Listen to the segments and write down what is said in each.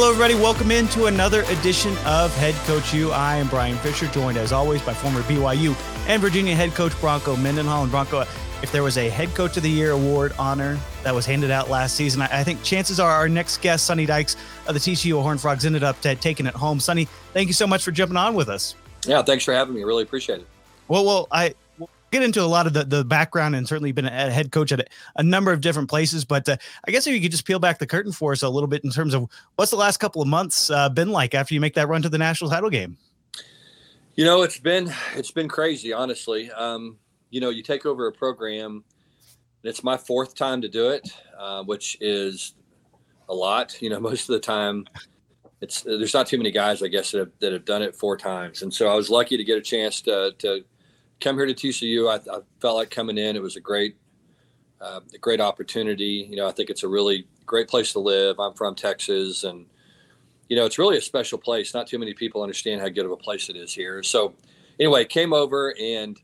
Hello, everybody. Welcome into another edition of Head Coach U. I am Bryan Fischer, joined as always by former BYU and Virginia head coach Bronco Mendenhall. And Bronco, if there was a Head Coach of the Year award honor that was handed out last season, I, think chances are our next guest, Sonny Dykes of the TCU Horned Frogs, ended up t- taking it home. Sonny, thank you so much for jumping on with us. Yeah, thanks for having me. Really appreciate it. Well, well, I get into a lot of the, the background and certainly been a head coach at a, a number of different places. But uh, I guess if you could just peel back the curtain for us a little bit in terms of what's the last couple of months uh, been like after you make that run to the national title game. You know, it's been it's been crazy, honestly. Um, you know, you take over a program. It's my fourth time to do it, uh, which is a lot. You know, most of the time, it's there's not too many guys, I guess, that have, that have done it four times. And so I was lucky to get a chance to to come here to TCU. I, I felt like coming in. It was a great, uh, a great opportunity. You know, I think it's a really great place to live. I'm from Texas, and you know, it's really a special place. Not too many people understand how good of a place it is here. So, anyway, came over, and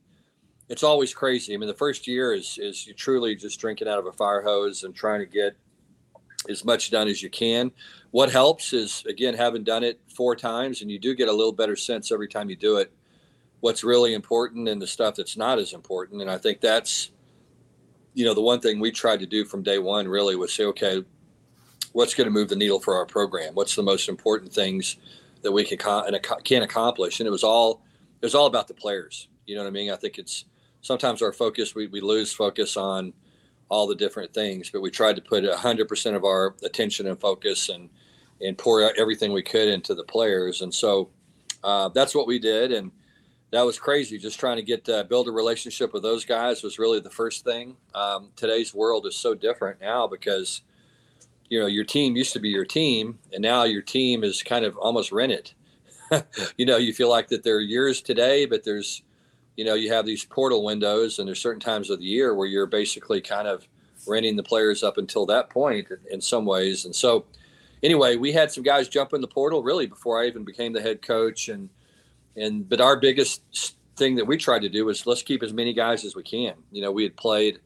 it's always crazy. I mean, the first year is is you truly just drinking out of a fire hose and trying to get as much done as you can. What helps is again having done it four times, and you do get a little better sense every time you do it what's really important and the stuff that's not as important. And I think that's, you know, the one thing we tried to do from day one really was say, okay, what's going to move the needle for our program? What's the most important things that we can can accomplish? And it was all it was all about the players. You know what I mean? I think it's sometimes our focus we, we lose focus on all the different things, but we tried to put hundred percent of our attention and focus and and pour everything we could into the players. And so uh, that's what we did. And that was crazy. Just trying to get uh, build a relationship with those guys was really the first thing. Um, today's world is so different now because you know your team used to be your team, and now your team is kind of almost rented. you know, you feel like that they're yours today, but there's you know you have these portal windows, and there's certain times of the year where you're basically kind of renting the players up until that point in some ways. And so, anyway, we had some guys jump in the portal really before I even became the head coach, and and but our biggest thing that we tried to do was let's keep as many guys as we can. You know, we had played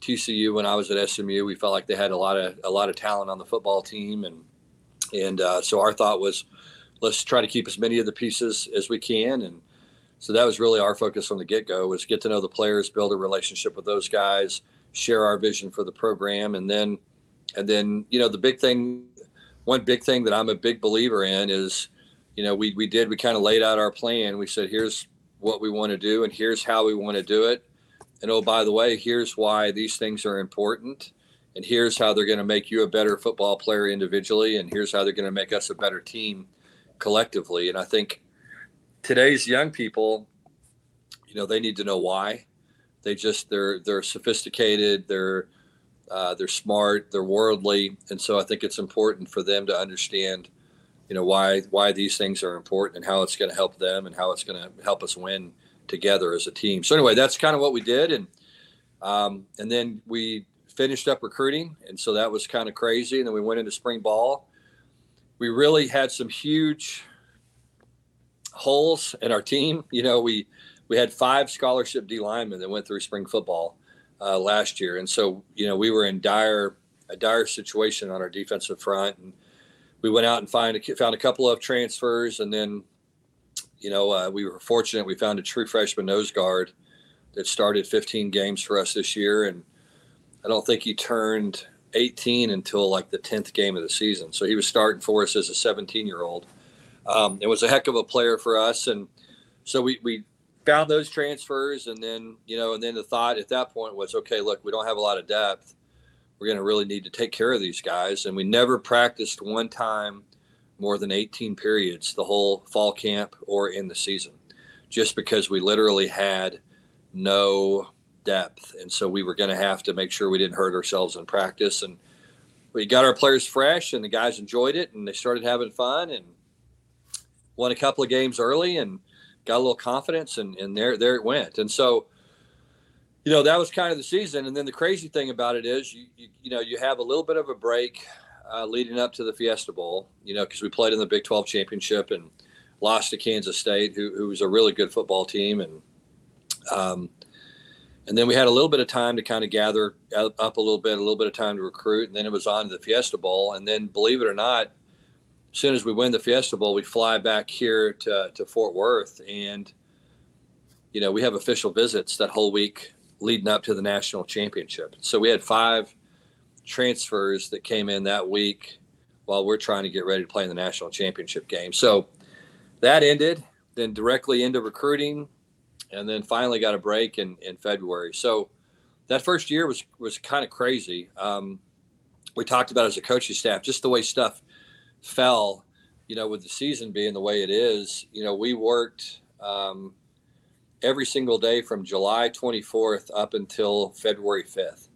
TCU when I was at SMU. We felt like they had a lot of a lot of talent on the football team, and and uh, so our thought was let's try to keep as many of the pieces as we can. And so that was really our focus from the get go was get to know the players, build a relationship with those guys, share our vision for the program, and then and then you know the big thing, one big thing that I'm a big believer in is you know, we, we did, we kind of laid out our plan. We said, here's what we want to do and here's how we want to do it. And oh, by the way, here's why these things are important. And here's how they're going to make you a better football player individually. And here's how they're going to make us a better team collectively. And I think today's young people, you know, they need to know why. They just they're they're sophisticated, they're uh, they're smart, they're worldly, and so I think it's important for them to understand you know why why these things are important and how it's going to help them and how it's going to help us win together as a team. So anyway, that's kind of what we did, and um, and then we finished up recruiting, and so that was kind of crazy. And then we went into spring ball. We really had some huge holes in our team. You know, we we had five scholarship D linemen that went through spring football uh, last year, and so you know we were in dire a dire situation on our defensive front and we went out and find a, found a couple of transfers, and then, you know, uh, we were fortunate. We found a true freshman nose guard that started 15 games for us this year, and I don't think he turned 18 until like the 10th game of the season. So he was starting for us as a 17 year old. Um, it was a heck of a player for us, and so we we found those transfers, and then you know, and then the thought at that point was, okay, look, we don't have a lot of depth we're going to really need to take care of these guys. And we never practiced one time more than 18 periods the whole fall camp or in the season, just because we literally had no depth. And so we were going to have to make sure we didn't hurt ourselves in practice. And we got our players fresh, and the guys enjoyed it, and they started having fun and won a couple of games early and got a little confidence, and, and there, there it went. And so, you know that was kind of the season. And then the crazy thing about it is you you, you know you have a little bit of a break uh, leading up to the fiesta bowl you know because we played in the big 12 championship and lost to kansas state who, who was a really good football team. And um, and then we had a little bit of time to kind of gather up a little bit a little bit of time to recruit and then it was on to the fiesta bowl. And then believe it or not as soon as we win the Fiesta Bowl, we fly back here to, to Fort Worth. And, you know, we have official visits that whole week leading up to the national championship. So we had five transfers that came in that week while we're trying to get ready to play in the national championship game. So that ended, then directly into recruiting, and then finally got a break in, in February. So that first year was was kind of crazy. Um, we talked about as a coaching staff, just the way stuff fell, you know, with the season being the way it is, you know, we worked um, every single day from July 24th up until February 5th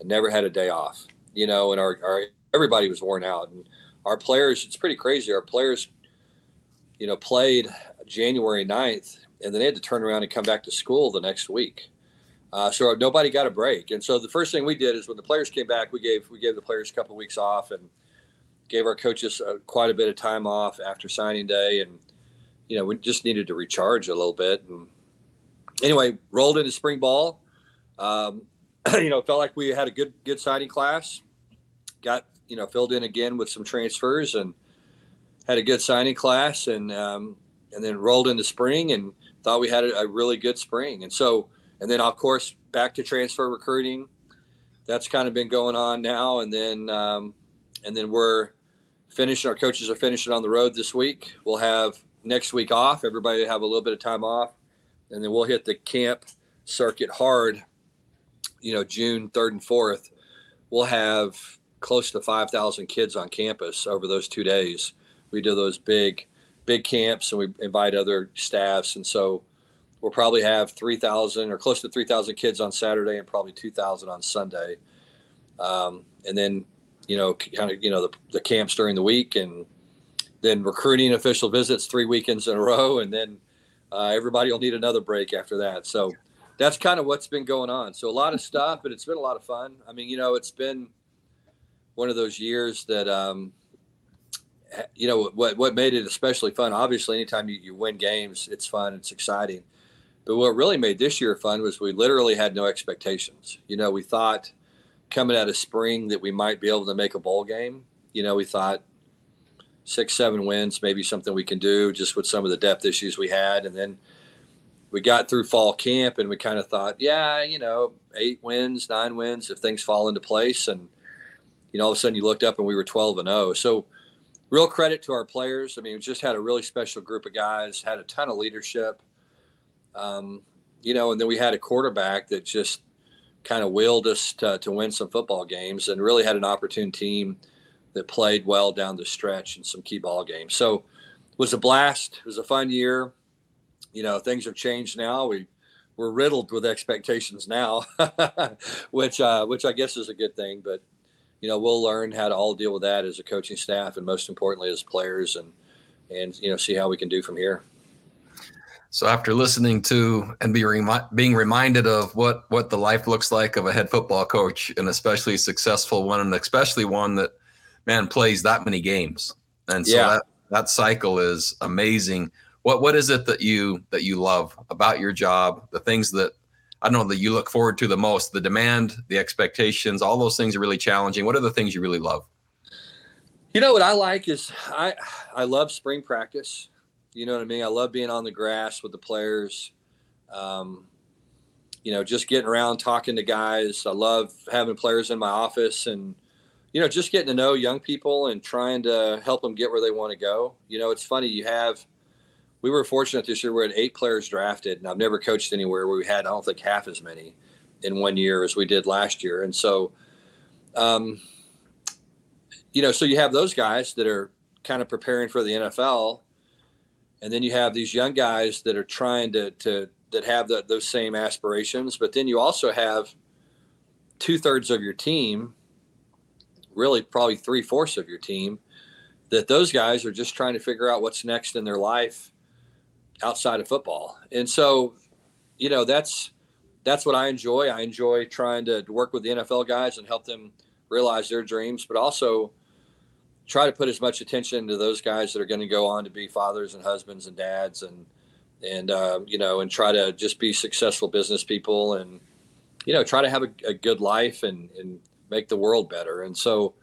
and never had a day off, you know, and our, our everybody was worn out. And our players, it's pretty crazy. Our players, you know, played January 9th and then they had to turn around and come back to school the next week. Uh, so nobody got a break. And so the first thing we did is when the players came back, we gave we gave the players a couple of weeks off and gave our coaches uh, quite a bit of time off after signing day, and you know we just needed to recharge a little bit. And anyway, rolled into spring ball. Um, you know, felt like we had a good good signing class. Got you know filled in again with some transfers and had a good signing class, and um, and then rolled into spring and thought we had a, really good spring. And so and then of course back to transfer recruiting. That's kind of been going on now, and then um, and then we're finishing. Our coaches are finishing on the road this week. We'll have next week off. Everybody have a little bit of time off, and then we'll hit the camp circuit hard. You know, June third and fourth, we'll have close to five thousand kids on campus over those two days. We do those big, big camps, and we invite other staffs, and so we'll probably have 3,000 or close to 3,000 kids on Saturday and probably 2,000 on Sunday. Um, and then, you know, kind of, you know, the, the camps during the week and then recruiting official visits three weekends in a row. And then uh, everybody will need another break after that. So that's kind of what's been going on. So a lot of stuff, but it's been a lot of fun. I mean, you know, it's been one of those years that, um, you know what what made it especially fun obviously anytime you, you win games it's fun it's exciting but what really made this year fun was we literally had no expectations. You know, we thought coming out of spring that we might be able to make a bowl game. You know, we thought six, seven wins, maybe something we can do just with some of the depth issues we had. And then we got through fall camp and we kind of thought, yeah, you know, eight wins, nine wins if things fall into place. And, you know, all of a sudden you looked up and we were 12 and 0. So, real credit to our players. I mean, we just had a really special group of guys, had a ton of leadership. Um, you know, and then we had a quarterback that just kind of willed us to, to win some football games and really had an opportune team that played well down the stretch in some key ball games. So it was a blast. It was a fun year. You know, things have changed now. We we're riddled with expectations now, which uh, which I guess is a good thing. But you know, we'll learn how to all deal with that as a coaching staff, and most importantly, as players, and and you know, see how we can do from here. So after listening to and be remi- being reminded of what what the life looks like of a head football coach, and especially successful one, and especially one that man plays that many games, and so yeah. that that cycle is amazing. What what is it that you that you love about your job? The things that I don't know that you look forward to the most, the demand, the expectations, all those things are really challenging. What are the things you really love? You know what I like is I I love spring practice. You know what I mean? I love being on the grass with the players. Um, you know, just getting around talking to guys. I love having players in my office and, you know, just getting to know young people and trying to help them get where they want to go. You know, it's funny. You have, we were fortunate this year. We had eight players drafted, and I've never coached anywhere where we had, I don't think, half as many in one year as we did last year. And so, um, you know, so you have those guys that are kind of preparing for the NFL and then you have these young guys that are trying to to that have the, those same aspirations but then you also have two-thirds of your team really probably three-fourths of your team that those guys are just trying to figure out what's next in their life outside of football. And so you know that's that's what i enjoy. I enjoy trying to work with the nfl guys and help them realize their dreams but also try to put as much attention to those guys that are going to go on to be fathers and husbands and dads and and uh, you know and try to just be successful business people and you know try to have a, a, good life and and make the world better. And so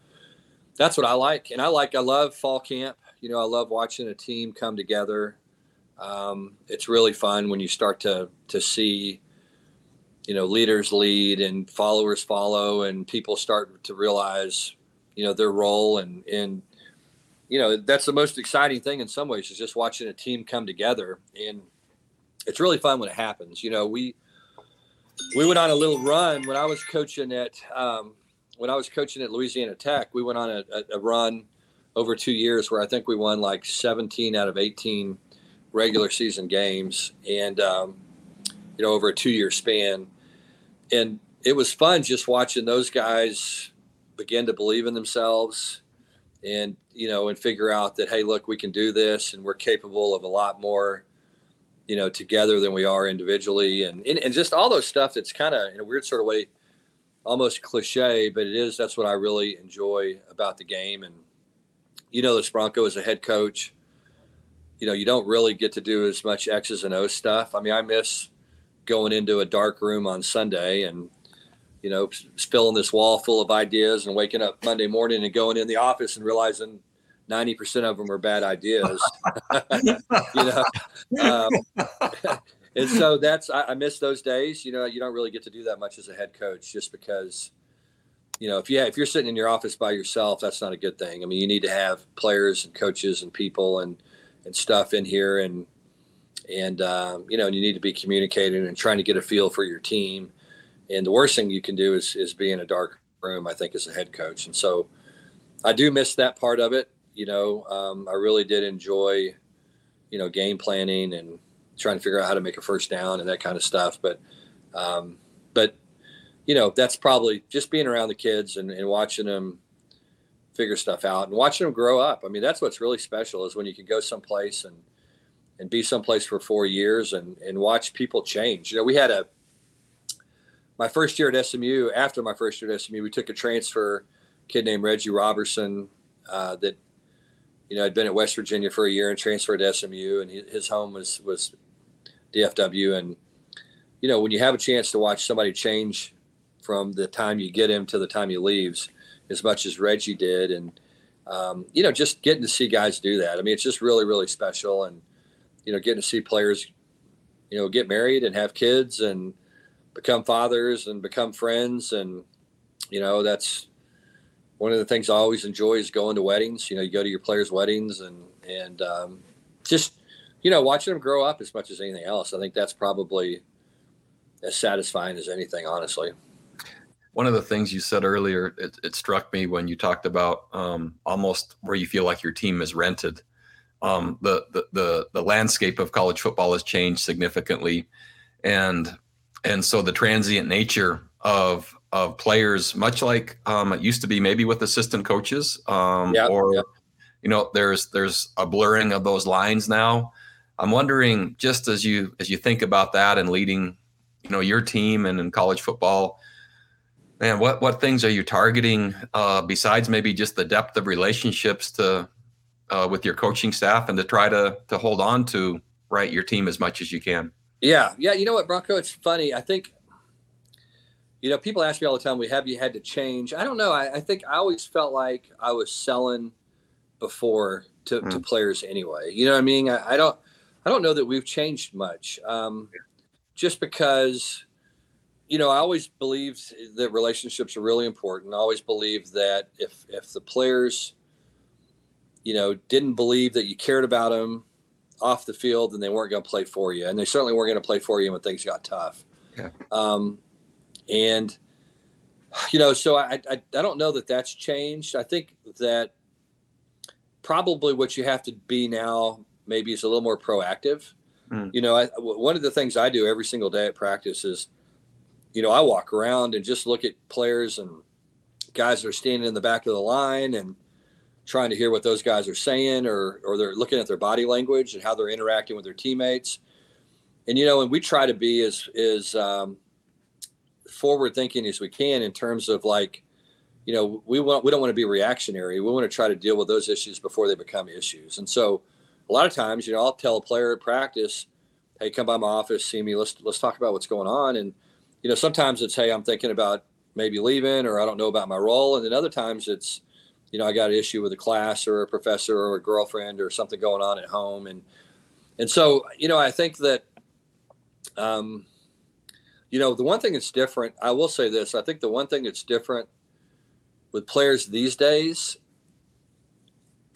that's what i like. And i like i love fall camp. You know, I love watching a team come together. Um, it's really fun when you start to to see, you know, leaders lead and followers follow, and people start to realize, you know, their role. And and you know that's the most exciting thing in some ways is just watching a team come together. And it's really fun when it happens. You know we we went on a little run when i was coaching at um, when i was coaching at louisiana tech we went on a, a, run over two years where i think we won like 17 out of 18 regular season games and um, you know over a two year span. And it was fun just watching those guys begin to believe in themselves and you know and figure out that hey look we can do this and we're capable of a lot more you know together than we are individually. And and, and just all those stuff that's kind of in a weird sort of way almost cliche but it is that's what i really enjoy about the game and you know this bronco as a head coach you know you don't really get to do as much x's and o's stuff i mean i miss going into a dark room on sunday and you know, spilling this wall full of ideas and waking up Monday morning and going in the office and realizing 90% of them are bad ideas. you know, um, and so that's, I, I, miss those days. You know, you don't really get to do that much as a head coach just because, you know, if you if you're sitting in your office by yourself, that's not a good thing. I mean, you need to have players and coaches and people and, and stuff in here and, and, um, you know, you need to be communicating and trying to get a feel for your team and the worst thing you can do is is be in a dark room. I think as a head coach, and so I do miss that part of it. You know, um, I really did enjoy, you know, game planning and trying to figure out how to make a first down and that kind of stuff. But, um, but you know, that's probably just being around the kids and, and watching them figure stuff out and watching them grow up. I mean, that's what's really special is when you can go someplace and and be someplace for four years and and watch people change. You know, we had a my first year at SMU, after my first year at SMU, we took a transfer kid named Reggie Robertson uh, that you know had been at West Virginia for a year and transferred to SMU, and his home was was DFW. And you know when you have a chance to watch somebody change from the time you get him to the time he leaves, as much as Reggie did, and um, you know just getting to see guys do that. I mean, it's just really really special, and you know getting to see players, you know, get married and have kids and become fathers and become friends and you know that's one of the things I always enjoy is going to weddings. You know, you go to your players' weddings and and um, just you know watching them grow up as much as anything else. I think that's probably as satisfying as anything, honestly. One of the things you said earlier, it, it struck me when you talked about um, almost where you feel like your team is rented. Um, the, the the the landscape of college football has changed significantly, and and so the transient nature of of players, much like um, it used to be, maybe with assistant coaches, um, yep, or yep. you know, there's there's a blurring of those lines now. I'm wondering, just as you as you think about that and leading, you know, your team and in college football, man, what what things are you targeting uh, besides maybe just the depth of relationships to uh, with your coaching staff and to try to to hold on to right your team as much as you can? Yeah, yeah. You know what, Bronco? It's funny. I think, you know, people ask me all the time, "We have you had to change?" I don't know. I, I think I always felt like I was selling before to, mm. to players anyway. You know what I mean? I, I, don't. I don't know that we've changed much. Um, just because, you know, I always believed that relationships are really important. I always believed that if if the players, you know, didn't believe that you cared about them off the field and they weren't going to play for you. And they certainly weren't going to play for you when things got tough. Yeah. Um, and, you know, so I, I, I don't know that that's changed. I think that probably what you have to be now maybe is a little more proactive. Mm. You know, I, one of the things I do every single day at practice is, you know, I walk around and just look at players and guys that are standing in the back of the line and trying to hear what those guys are saying or or they're looking at their body language and how they're interacting with their teammates and you know and we try to be as as um, forward thinking as we can in terms of like you know we want we don't want to be reactionary we want to try to deal with those issues before they become issues and so a lot of times you know i'll tell a player at practice hey come by my office see me. Let's let's talk about what's going on. And you know sometimes it's hey i'm thinking about maybe leaving or i don't know about my role. And then other times it's you know, I got an issue with a class or a professor or a girlfriend or something going on at home. And, and so, you know, I think that, um, you know, the one thing that's different, I will say this, I think the one thing that's different with players these days,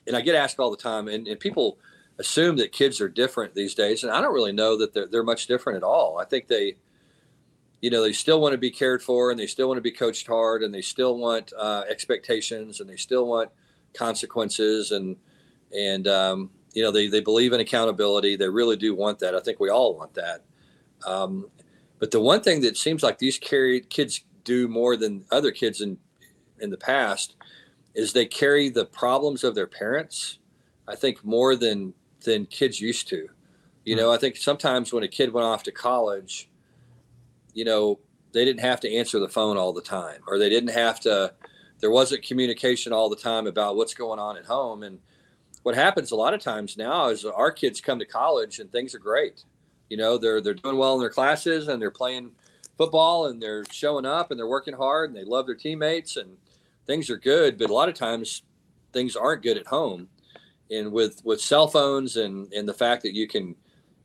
and I get asked all the time, and, and people assume that kids are different these days. And I don't really know that they're, they're much different at all. I think they, you know, they still want to be cared for and they still want to be coached hard and they still want uh, expectations and they still want consequences and, and, um, you know, they, they believe in accountability. They really do want that. I think we all want that. Um, but the one thing that seems like these carry, kids do more than other kids in, in the past is they carry the problems of their parents. I think more than, than kids used to, you hmm. know, I think sometimes when a kid went off to college, you know, they didn't have to answer the phone all the time, or they didn't have to. There wasn't communication all the time about what's going on at home. And what happens a lot of times now is our kids come to college and things are great. You know, they're they're doing well in their classes and they're playing football and they're showing up and they're working hard and they love their teammates and things are good. But a lot of times things aren't good at home. And with with cell phones and and the fact that you can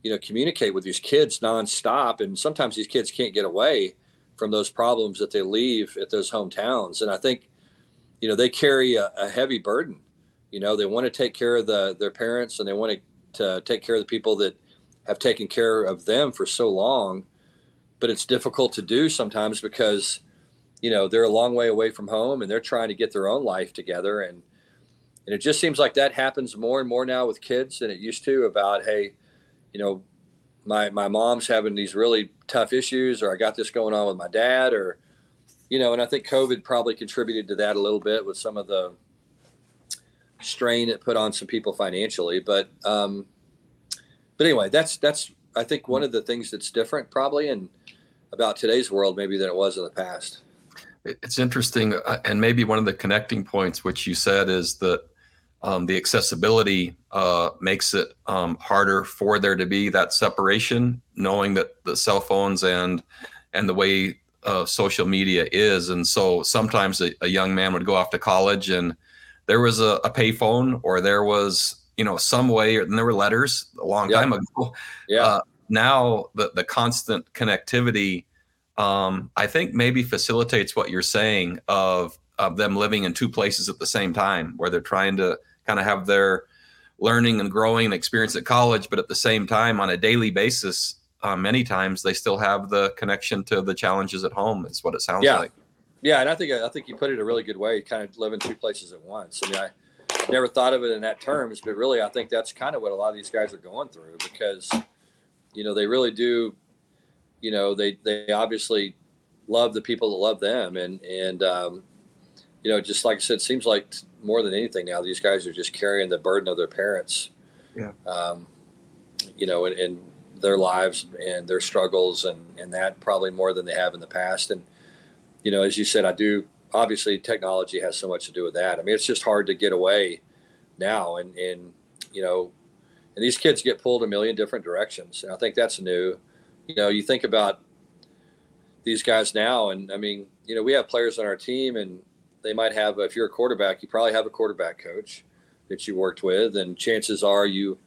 you know communicate with these kids nonstop, and sometimes these kids can't get away from those problems that they leave at those hometowns. And I think you know they carry a, a heavy burden. You know they want to take care of the their parents and they want to, to take care of the people that have taken care of them for so long, but it's difficult to do sometimes because you know they're a long way away from home and they're trying to get their own life together and and it just seems like that happens more and more now with kids than it used to about hey you know, my my mom's having these really tough issues, or I got this going on with my dad, or you know, and I think COVID probably contributed to that a little bit with some of the strain it put on some people financially. But um, but anyway, that's that's I think one of the things that's different probably and about today's world maybe than it was in the past. It's interesting, uh, and maybe one of the connecting points which you said is that um, the accessibility uh, makes it um, harder for there to be that separation, knowing that the cell phones and and the way uh, social media is, and so sometimes a, a, young man would go off to college and there was a, a payphone or there was you know some way, and there were letters a long yeah. time ago. Yeah. Uh, now the the constant connectivity, um, I think maybe facilitates what you're saying of of them living in two places at the same time, where they're trying to kind of have their learning and growing and experience at college, but at the same time, on a daily basis, uh, many times they still have the connection to the challenges at home. Is what it sounds yeah. like. Yeah, and I think I think you put it a really good way. Kind of live in two places at once. I mean, I never thought of it in that terms, but really, I think that's kind of what a lot of these guys are going through because, you know, they really do. You know, they they obviously love the people that love them, and and um, you know, just like I said, seems like more than anything now, these guys are just carrying the burden of their parents. Yeah. Um, you know, in, in, their lives and their struggles, and and that probably more than they have in the past. And you know, as you said, I do. Obviously, technology has so much to do with that. I mean, it's just hard to get away now, and and you know, and these kids get pulled a million different directions, and I think that's new. You know, you think about these guys now, and I mean, you know, we have players on our team, and they might have if you're a quarterback you probably have a quarterback coach that you worked with and chances are you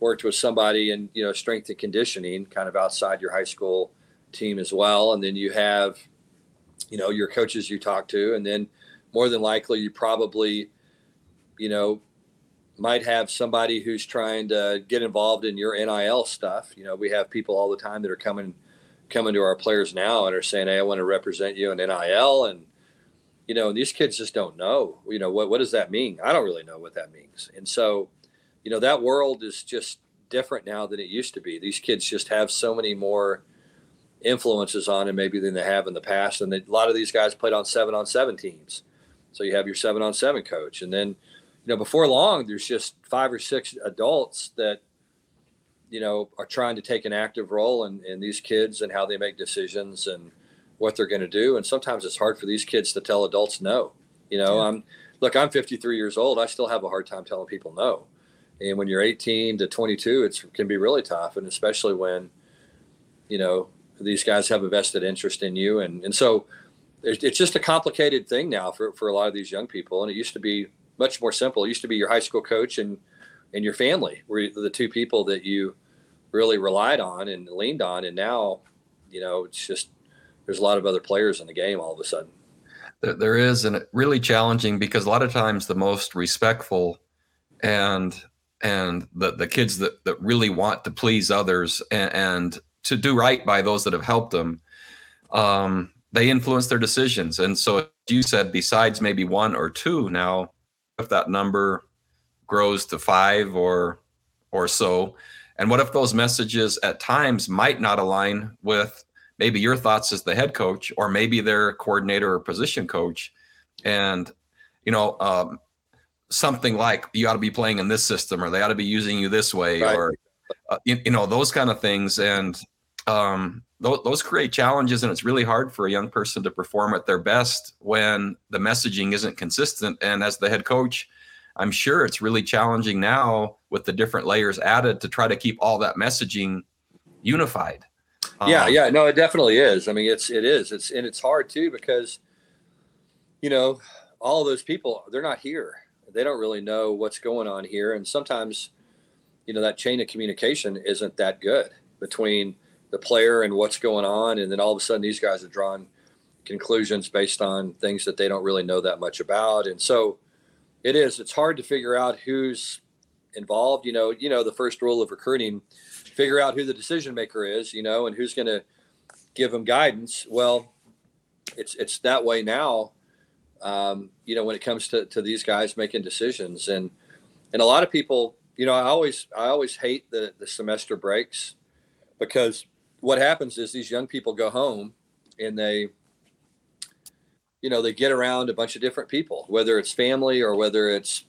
worked with somebody in you know strength and conditioning kind of outside your high school team as well. And then you have you know your coaches you talk to and then more than likely you probably you know might have somebody who's trying to get involved in your NIL stuff. You know we have people all the time that are coming coming to our players now and are saying hey I want to represent you in NIL and you know, these kids just don't know, you know, what, what does that mean? I don't really know what that means. And so, you know, that world is just different now than it used to be. These kids just have so many more influences on them maybe than they have in the past. And they, a lot of these guys played on seven on seven teams. So you have your seven on seven coach. And then, you know, before long, there's just five or six adults that, you know, are trying to take an active role in, in these kids and how they make decisions and, what they're going to do. And sometimes it's hard for these kids to tell adults no. You know, yeah. I'm look, I'm 53 years old. I still have a hard time telling people no. And when you're 18 to 22, it can be really tough, and especially when, you know, these guys have a vested interest in you, and and so it's just a complicated thing now for for a lot of these young people. And it used to be much more simple. It used to be your high school coach and and your family were the two people that you really relied on and leaned on, and now, you know, it's just there's a lot of other players in the game all of a sudden. There is, and really challenging because a lot of times the most respectful and and the the kids that that really want to please others and, and to do right by those that have helped them, um, they influence their decisions. And so you said, besides maybe one or two, now if that number grows to five or or so, and what if those messages at times might not align with maybe your thoughts as the head coach or maybe their coordinator or position coach. And you know um, something like you ought to be playing in this system or they ought to be using you this way right. or uh, you, you, know those kind of things. And um, those, those create challenges and it's really hard for a young person to perform at their best when the messaging isn't consistent. And as the head coach i'm sure it's really challenging now with the different layers added to try to keep all that messaging unified yeah, um, yeah, no, it definitely is. I mean, it's it is. It's and it's hard too because, you know, all those people they're not here. They don't really know what's going on here, and sometimes, you know, that chain of communication isn't that good between the player and what's going on, and then all of a sudden these guys are drawing conclusions based on things that they don't really know that much about, and so it is. It's hard to figure out who's involved. You know, you know, the first rule of recruiting figure out who the decision maker is, you know, and who's going to give them guidance. Well, it's it's that way now. Um, you know, when it comes to, to these guys making decisions, and and a lot of people, you know, I always I always hate the the semester breaks because what happens is these young people go home and they you know they get around a bunch of different people whether it's family or whether it's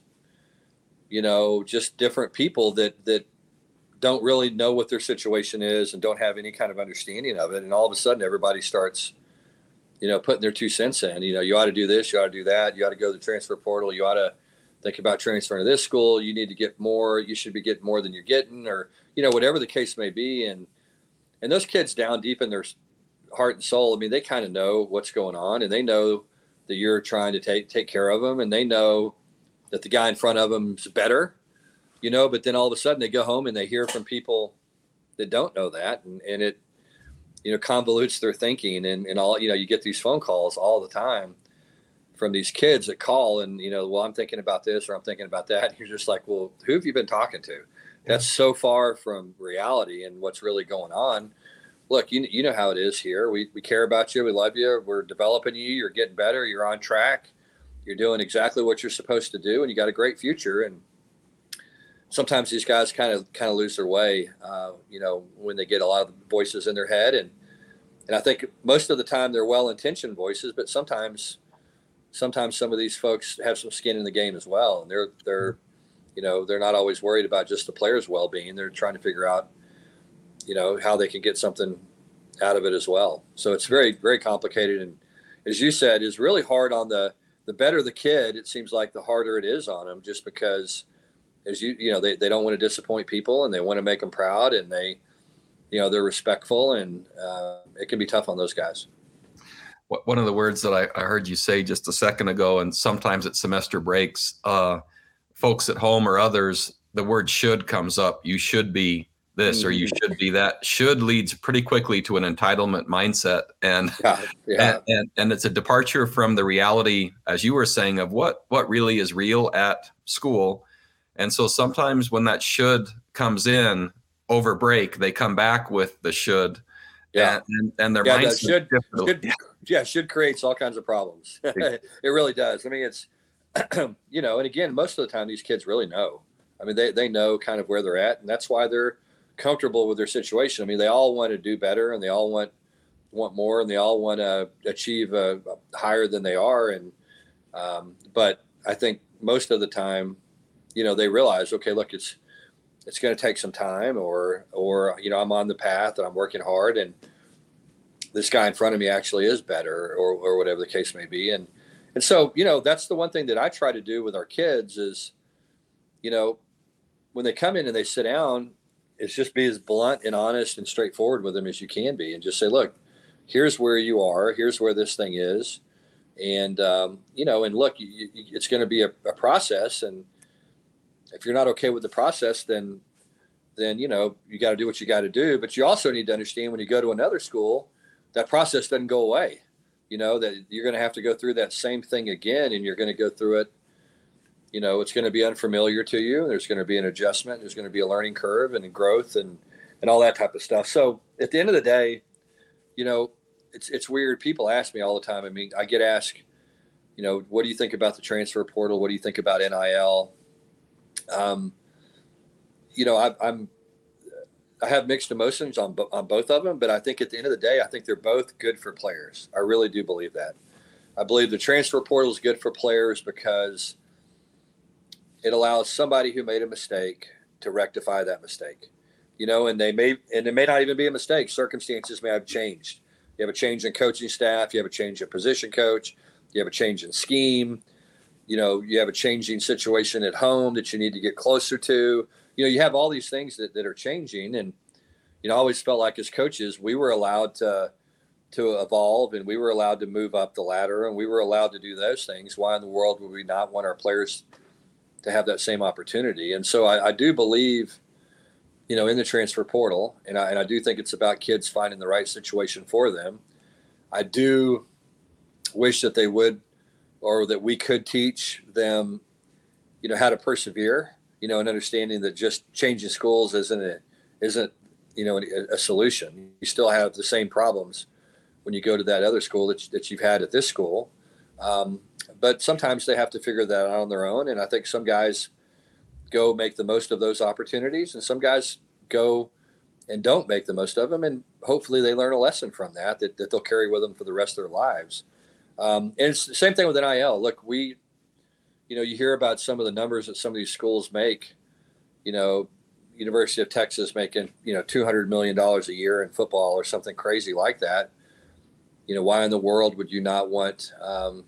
you know just different people that that don't really know what their situation is and don't have any kind of understanding of it. And all of a sudden, everybody starts, you know, putting their two cents in. You know, you ought to do this, you ought to do that, you ought to go to the transfer portal, you ought to think about transferring to this school. You need to get more. You should be getting more than you're getting, or you know, whatever the case may be. And and those kids down deep in their heart and soul, I mean, they kind of know what's going on, and they know that you're trying to take take care of them, and they know that the guy in front of them is better you know, but then all of a sudden they go home and they hear from people that don't know that. And, and it, you know, convolutes their thinking and, and all, you know, you get these phone calls all the time from these kids that call and, you know, well, I'm thinking about this or I'm thinking about that. And you're just like, well, who have you been talking to? That's so far from reality and what's really going on. Look, you, you know how it is here. We, we care about you. We love you. We're developing you. You're getting better. You're on track. You're doing exactly what you're supposed to do. And you got a great future. And, sometimes these guys kind of kind of lose their way, uh, you know, when they get a lot of voices in their head, and and I think most of the time they're well-intentioned voices, but sometimes sometimes some of these folks have some skin in the game as well, and they're they're you know they're not always worried about just the player's well-being. They're trying to figure out you know how they can get something out of it as well. So it's very very complicated, and as you said, is really hard on the the better the kid. It seems like the harder it is on them, just because as you you know they, they don't want to disappoint people and they want to make them proud and they you know they're respectful and uh, it can be tough on those guys one of the words that I, I, heard you say just a second ago and sometimes at semester breaks uh, folks at home or others the word should comes up you should be this or you mm-hmm. should be that should leads pretty quickly to an entitlement mindset and, yeah, yeah. and and and it's a departure from the reality as you were saying of what what really is real at school and so sometimes when that should comes in over break, they come back with the should. Yeah. And, and, their yeah, mindset should, should, yeah, should creates all kinds of problems. it really does. I mean, it's, you know, and again, most of the time these kids really know. I mean, they, they know kind of where they're at, and that's why they're comfortable with their situation. I mean, they all want to do better, and they all want want more, and they all want to achieve higher than they are. And um, but I think most of the time, you know they realize okay look it's it's going to take some time or or you know i'm on the path and i'm working hard and this guy in front of me actually is better or, or whatever the case may be. And and so you know that's the one thing that i try to do with our kids is you know when they come in and they sit down it's just be as blunt and honest and straightforward with them as you can be and just say look here's where you are here's where this thing is. And um, you know, and look, you, you, it's going to be a, a process, and if you're not okay with the process, then then you know you got to do what you got to do. But you also need to understand when you go to another school, that process doesn't go away. You know that you're going to have to go through that same thing again, and you're going to go through it. You know, it's going to be unfamiliar to you. There's going to be an adjustment. There's going to be a learning curve and growth and and all that type of stuff. So at the end of the day, you know, it's it's weird. People ask me all the time. I mean, I get asked, you know, what do you think about the transfer portal? What do you think about NIL? Um, you know, I, I'm I have mixed emotions on on both of them, but I think at the end of the day, I think they're both good for players. I really do believe that. I believe the transfer portal is good for players because it allows somebody who made a mistake to rectify that mistake. You know, and they may and it may not even be a mistake. Circumstances may have changed. You have a change in coaching staff. You have a change in position coach. You have a change in scheme. You know, you have a changing situation at home that you need to get closer to you know, you have all these things that, that are changing. And, you know, I always felt like as coaches, we were allowed to, to evolve and we were allowed to move up the ladder and we were allowed to do those things. Why in the world would we not want our players to have that same opportunity? And so I, I do believe, you know, in the transfer portal, and I, and I do think it's about kids finding the right situation for them. I do wish that they would, or that we could teach them, you know, how to persevere you know, and understanding that just changing schools isn't a, isn't you know a, a, solution. You still have the same problems when you go to that other school that, that you've had at this school. Um, but sometimes they have to figure that out on their own. And I think some guys go make the most of those opportunities, and some guys go and don't make the most of them. And hopefully they learn a lesson from that that, that they'll carry with them for the rest of their lives. Um, and it's the same thing with NIL. Look, we you know, you hear about some of the numbers that some of these schools make. You know, University of Texas making you know two hundred million dollars a year in football or something crazy like that. You know, why in the world would you not want? Um,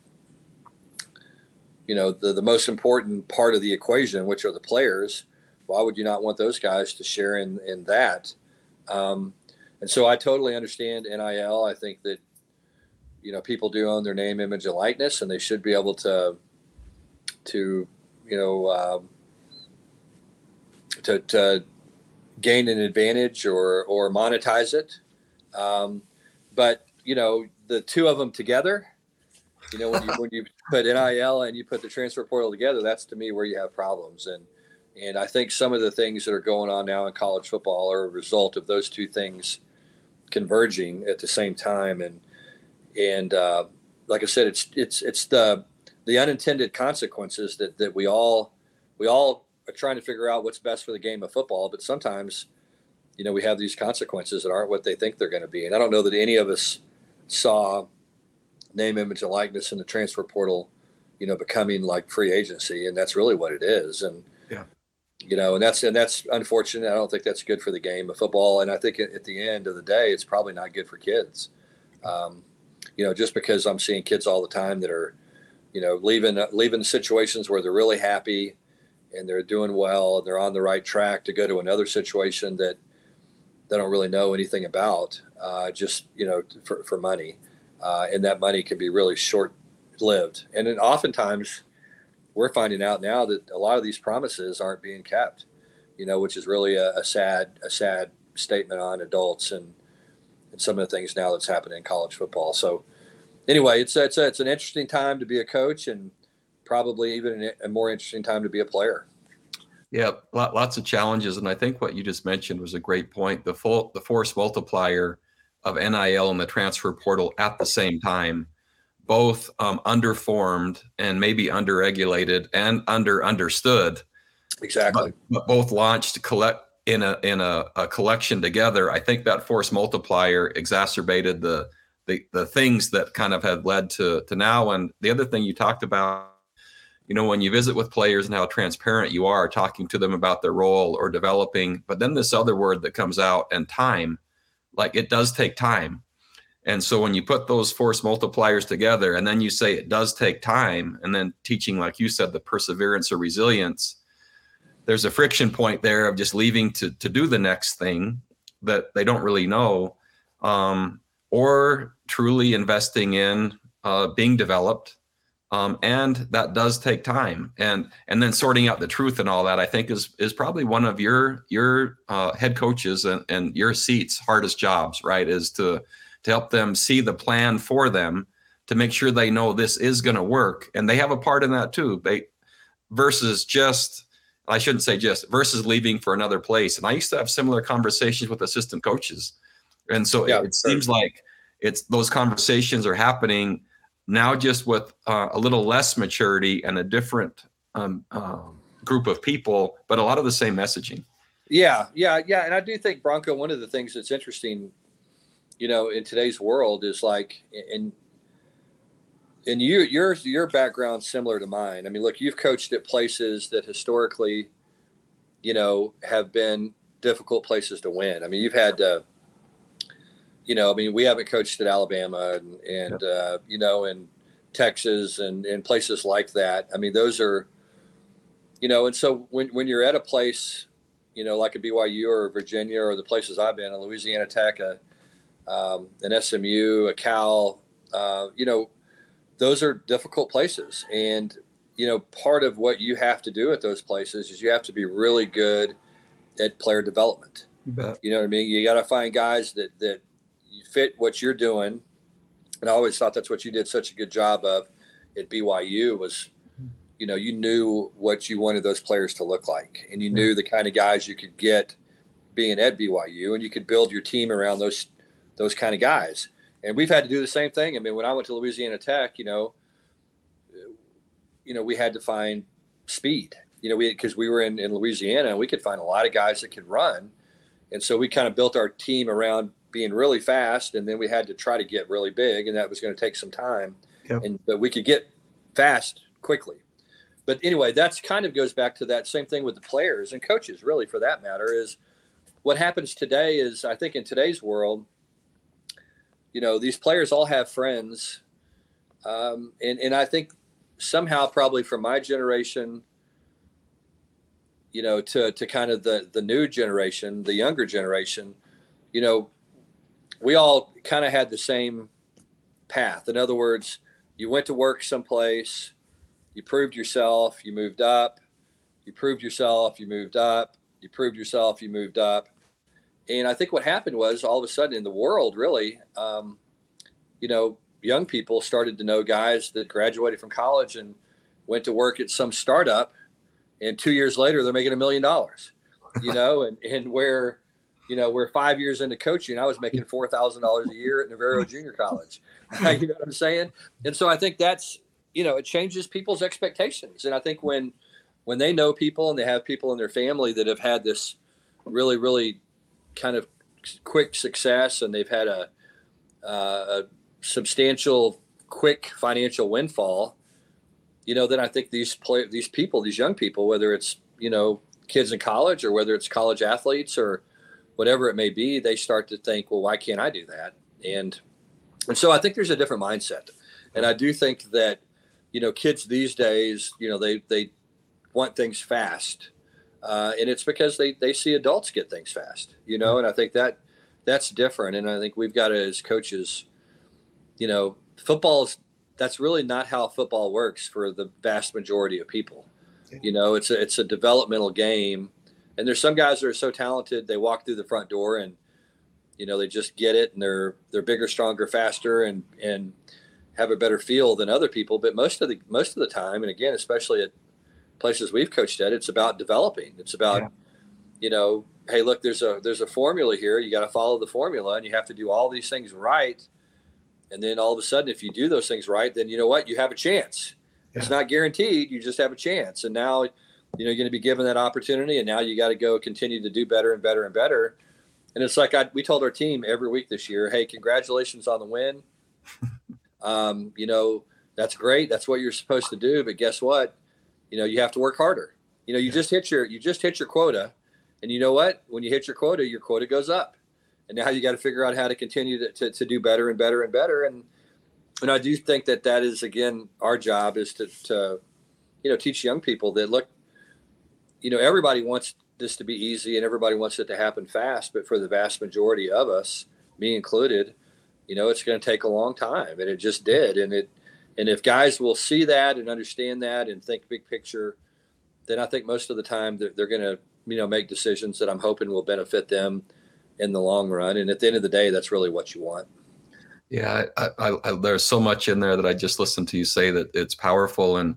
you know, the the most important part of the equation, which are the players. Why would you not want those guys to share in in that? Um, and so I totally understand NIL. I think that you know people do own their name, image, and likeness, and they should be able to to you know um, to, to, gain an advantage or or monetize it. Um, but you know the two of them together. You know when you when you put NIL and you put the transfer portal together, that's to me where you have problems. And and I think some of the things that are going on now in college football are a result of those two things converging at the same time. And and uh, like I said, it's it's it's the the unintended consequences that that we all we all are trying to figure out what's best for the game of football, but sometimes you know we have these consequences that aren't what they think they're going to be. And I don't know that any of us saw name, image, and likeness in the transfer portal, you know, becoming like free agency, and that's really what it is. And yeah, you know, and that's and that's unfortunate. I don't think that's good for the game of football, and I think at the end of the day, it's probably not good for kids. Um, you know, just because I'm seeing kids all the time that are you know, leaving leaving situations where they're really happy and they're doing well and they're on the right track to go to another situation that they don't really know anything about, uh, just you know, for, for money, uh, and that money can be really short lived. And then oftentimes, we're finding out now that a lot of these promises aren't being kept, you know, which is really a, a sad a sad statement on adults and and some of the things now that's happening in college football. So anyway, it's it's it's an interesting time to be a coach, and probably even a more interesting time to be a player. Yeah, lots of challenges, and I think what you just mentioned was a great point. The full the force multiplier of NIL and the transfer portal at the same time, both um, underformed and maybe underregulated and under understood. Exactly. But, but both launched collect in a in a, a collection together. I think that force multiplier exacerbated the the the things that kind of have led to to now. And the other thing you talked about, you know, when you visit with players and how transparent you are, talking to them about their role or developing. But then this other word that comes out and time, like it does take time. And so when you put those force multipliers together and then you say it does take time, and then teaching, like you said, the perseverance or resilience, there's a friction point there of just leaving to to do the next thing that they don't really know. Um, or truly investing in uh, being developed, um, and that does take time. And and then sorting out the truth and all that, I think is is probably one of your your uh, head coaches and, and your seats hardest jobs, right? Is to to help them see the plan for them to make sure they know this is going to work, and they have a part in that too. They versus just I shouldn't say just versus leaving for another place. And I used to have similar conversations with assistant coaches, and so yeah, it, it seems like it's those conversations are happening now just with uh, a little less maturity and a different um, uh, group of people, but a lot of the same messaging. Yeah, yeah, yeah. And I do think Bronco. One of the things that's interesting, you know, in today's world is like, and and you your your background similar to mine. I mean, look, you've coached at places that historically, you know, have been difficult places to win. I mean, you've had to you know, I mean, we haven't coached at Alabama and, and uh, you know, in Texas and, and places like that. I mean, those are, you know, and so when, when you're at a place, you know, like a BYU or Virginia or the places I've been, a Louisiana Tech, a, um, an SMU, a Cal, uh, you know, those are difficult places. And, you know, part of what you have to do at those places is you have to be really good at player development. You, you know what I mean? You got to find guys that, that fit what you're doing. And I always thought that's what you did such a good job of at BYU was, you know, you knew what you wanted those players to look like, and you knew the kind of guys you could get being at BYU, and you could build your team around those those kind of guys. And we've had to do the same thing. I mean, when I went to Louisiana Tech, you know, you know, we had to find speed. You know, we because we were in in Louisiana, and we could find a lot of guys that could run, and so we kind of built our team around being really fast, and then we had to try to get really big, and that was going to take some time. Yep. And but we could get fast quickly. But anyway, that's kind of goes back to that same thing with the players and coaches, really, for that matter. Is what happens today is I think in today's world, you know, these players all have friends, um, and and I think somehow probably from my generation you know to to kind of the the new generation the younger generation you know we all kind of had the same path. In other words, you went to work someplace, you proved yourself, you moved up, you proved yourself, you moved up, you proved yourself, you moved up. And I think what happened was all of a sudden in the world, really, um, you know, young people started to know guys that graduated from college and went to work at some startup. And two years later, they're making a million dollars, you know, and, and where, you know, we're five years into coaching. I was making four thousand dollars a year at Navarro Junior College. you know what I'm saying? And so I think that's you know it changes people's expectations. And I think when when they know people and they have people in their family that have had this really really kind of quick success and they've had a, uh, a substantial quick financial windfall, you know, then I think these play these people, these young people, whether it's you know kids in college or whether it's college athletes or whatever it may be, they start to think, well, why can't I do that? And and so I think there's a different mindset, and I do think that you know kids these days, you know, they they want things fast, uh, and it's because they they see adults get things fast, you know, and I think that that's different, and I think we've got to as coaches, you know, football's that's really not how football works for the vast majority of people. You know, it's a it's a developmental game. And there's some guys that are so talented they walk through the front door and you know they just get it and they're they're bigger stronger faster and and have a better feel than other people. But most of the most of the time and again especially at places we've coached at it's about developing it's about yeah. you know hey look there's a there's a formula here you got to follow the formula and you have to do all these things right and then all of a sudden if you do those things right then you know what you have a chance yeah. it's not guaranteed you just have a chance and now you know, you're going to be given that opportunity, and now you got to go continue to do better and better and better. And it's like I, we told our team every week this year, hey, congratulations on the win. um, you know, that's great. That's what you're supposed to do. But guess what? You know, you have to work harder. You know, you just hit your you just hit your quota, and you know what? When you hit your quota, your quota goes up, and now you got to figure out how to continue to, to, to do better and better and better. And and I do think that that is again our job is to, to you know teach young people that look you know, everybody wants this to be easy and everybody wants it to happen fast, but for the vast majority of us, me included, you know, it's going to take a long time, and it just did. And it, and if guys will see that and understand that and think big picture, then I think most of the time they're, they're going to, you know, make decisions that I'm hoping will benefit them in the long run. And at the end of the day, that's really what you want. Yeah, I, I, I, there's so much in there that I just listened to you say that it's powerful. And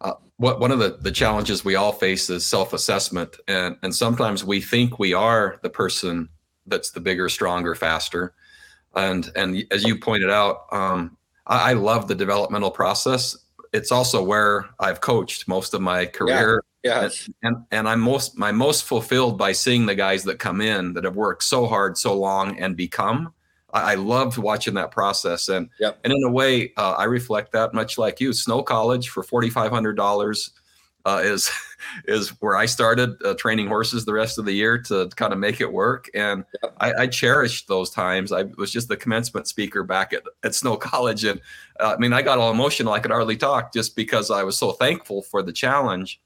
uh, what one of the, the challenges we all face is self-assessment, and and sometimes we think we are the person that's the bigger, stronger, faster. And and as you pointed out, um, I, I love the developmental process. It's also where I've coached most of my career. Yeah. And, and and I'm most my most fulfilled by seeing the guys that come in that have worked so hard, so long, and become. I, I loved watching that process, and yep. and in a way, uh, I reflect that much like you. Snow College for forty five hundred dollars uh, is is where I started uh, training horses the rest of the year to kind of make it work. And yep. I, I, cherished those times. I was just the commencement speaker back at, at Snow College. And uh, I mean, I got all emotional. I could hardly talk just because I was so thankful for the challenge.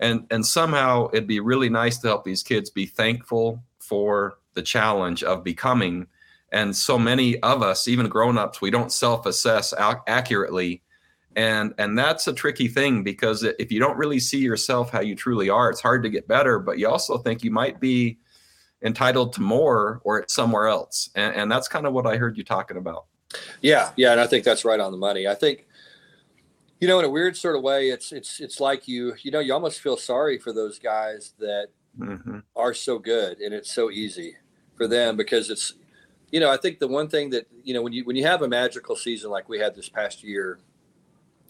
And, and somehow it'd be really nice to help these kids be thankful for the challenge of becoming. And so many of us, even grown ups, we don't self assess accurately and and that's a tricky thing because if you don't really see yourself how you truly are it's hard to get better but you also think you might be entitled to more or it's somewhere else. And, and that's kind of what i heard you talking about. Yeah yeah and i think that's right on the money. I think you know in a weird sort of way it's it's it's like you you know you almost feel sorry for those guys that mm-hmm. are so good and it's so easy for them because it's you know i think the one thing that you know when you when you have a magical season like we had this past year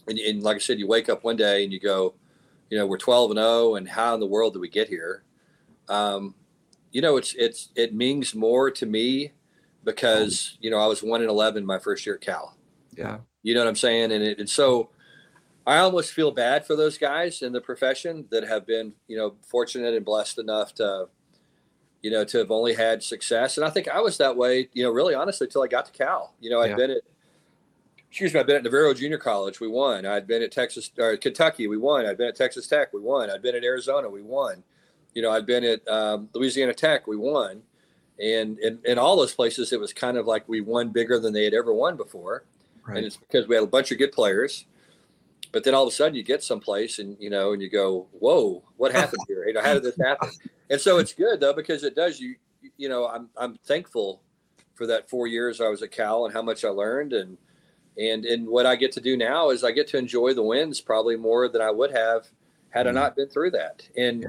and, and like I said, you wake up one day and you go, you know, we're 12 and 0, and how in the world did we get here? Um, you know, it's it's it means more to me because you know I was one in 11 my first year at Cal. Yeah, you know what I'm saying, and it, and so I almost feel bad for those guys in the profession that have been you know fortunate and blessed enough to you know to have only had success, and I think I was that way, you know, really honestly, till I got to Cal. You know, I'd yeah. been at excuse me, I've been at Navarro Junior College, we won. I'd been at Texas or Kentucky, we won. I'd been at Texas Tech, we won. I'd been at Arizona, we won. You know, I'd been at um, Louisiana Tech, we won. And in, in all those places, it was kind of like we won bigger than they had ever won before. Right. And it's because we had a bunch of good players. But then all of a sudden you get someplace and, you know, and you go, whoa, what happened here? You know, how did this happen? And so it's good though, because it does you, you know, I'm, I'm thankful for that four years I was at Cal and how much I learned and, and and what I get to do now is I get to enjoy the wins probably more than I would have had mm-hmm. I not been through that. And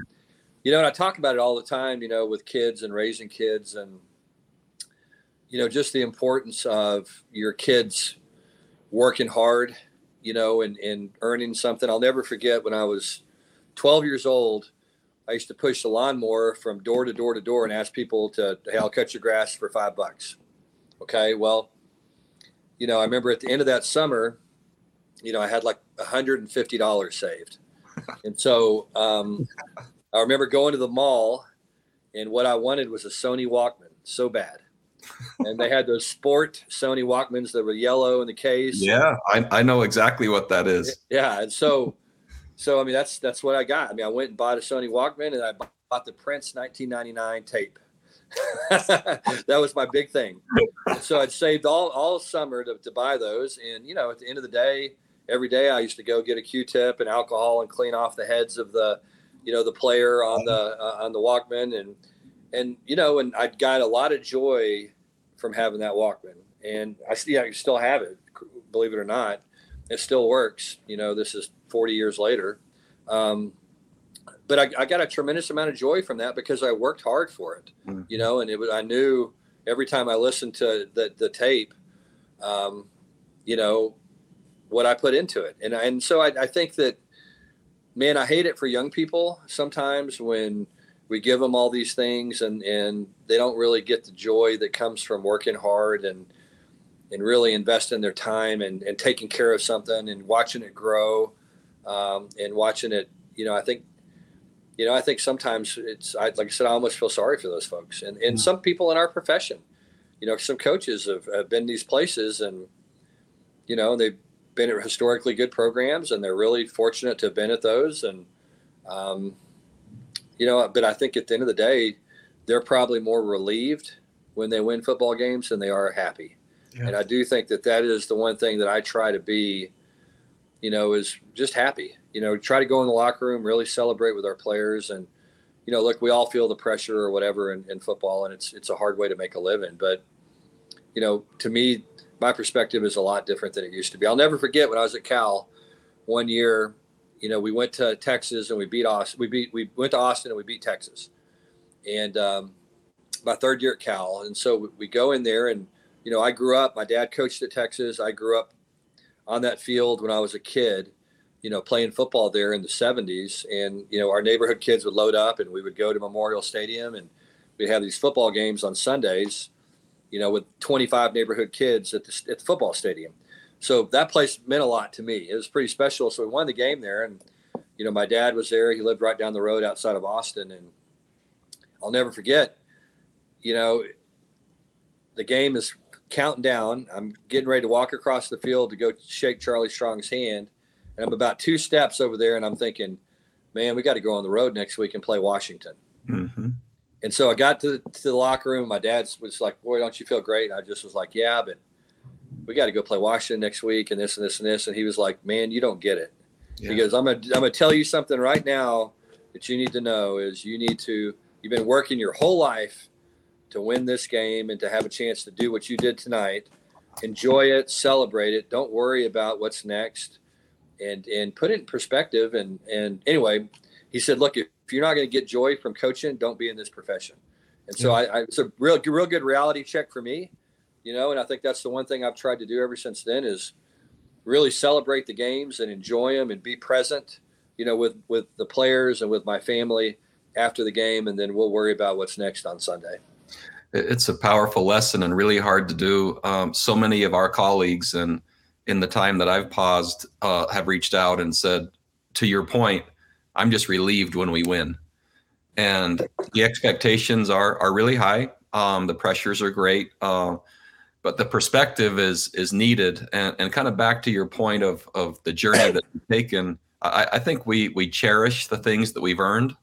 you know, and I talk about it all the time, you know, with kids and raising kids and you know, just the importance of your kids working hard, you know, and, and earning something. I'll never forget when I was 12 years old, I used to push the lawnmower from door to door to door and ask people to, hey, I'll cut your grass for five bucks. Okay. Well, you know, I remember at the end of that summer, you know, I had like $150 saved. and so um, I remember going to the mall and what I wanted was a Sony Walkman so bad. and they had those sport Sony Walkmans that were yellow in the case. Yeah, I, I know exactly what that is. Yeah. And so, so, I mean, that's, that's what I got. I mean, I went and bought a Sony Walkman and I bought the Prince 1999 tape. that was my big thing. So I'd saved all all summer to, to buy those, and you know, at the end of the day, every day I used to go get a Q-tip and alcohol and clean off the heads of the, you know, the player on the uh, on the Walkman, and and you know, and I got a lot of joy from having that Walkman, and I still I still have it, believe it or not, it still works. You know, this is 40 years later. Um, but I, I, got a tremendous amount of joy from that because I worked hard for it, mm-hmm. you know, and it was, I knew every time I listened to the, the tape, um, you know, what I put into it. And, and so I, I think that, man, I hate it for young people sometimes when we give them all these things and, and they don't really get the joy that comes from working hard and, and really investing their time and, and taking care of something and watching it grow um, and watching it, you know, I think you know, I think sometimes it's I, like I said, I almost feel sorry for those folks, and and mm. some people in our profession, you know, some coaches have, have been these places, and you know, they've been at historically good programs, and they're really fortunate to have been at those, and um, you know, but I think at the end of the day, they're probably more relieved when they win football games than they are happy. Yeah. And I do think that that is the one thing that I try to be, you know, is just happy. You know, try to go in the locker room, really celebrate with our players, and you know, look, we all feel the pressure or whatever in, in football, and it's it's a hard way to make a living. But you know, to me, my perspective is a lot different than it used to be. I'll never forget when I was at Cal one year. You know, we went to Texas and we beat Austin. We beat we went to Austin and we beat Texas, and um, my third year at Cal, and so we go in there and you know, I grew up. My dad coached at Texas. I grew up on that field when I was a kid, you know, playing football there in the 70s. And, you know, our neighborhood kids would load up and we would go to Memorial Stadium and we'd have these football games on Sundays, you know, with 25 neighborhood kids at the, at the football stadium. So that place meant a lot to me. It was pretty special. So we won the game there. And, you know, my dad was there. He lived right down the road outside of Austin. And I'll never forget, you know, the game is counting down. I'm getting ready to walk across the field to go shake Charlie Strong's hand. And I'm about two steps over there and I'm thinking, man, we got to go on the road next week and play Washington. Mm-hmm. And so I got to, to the locker room. My dad was like, boy, don't you feel great? And I just was like, yeah, but we got to go play Washington next week and this and this and this. And he was like, man, you don't get it. Yeah. He goes, I'm going to, I'm going to tell you something right now that you need to know is you need to, you've been working your whole life to win this game and to have a chance to do what you did tonight. Enjoy it, celebrate it. Don't worry about what's next, and and put it in perspective. And and anyway, he said, look, if, if you're not going to get joy from coaching, don't be in this profession. And so I, I, it's a real real good reality check for me, you know. And I think that's the one thing I've tried to do ever since then is really celebrate the games and enjoy them and be present, you know, with with the players and with my family after the game, and then we'll worry about what's next on Sunday it's a powerful lesson and really hard to do. Um, so many of our colleagues and in the time that I've paused uh, have reached out and said, to your point, I'm just relieved when we win. And the expectations are are really high. Um, the pressures are great, uh, but the perspective is is needed. And, and kind of back to your point of of the journey that we've taken, I, I think we we cherish the things that we've earned,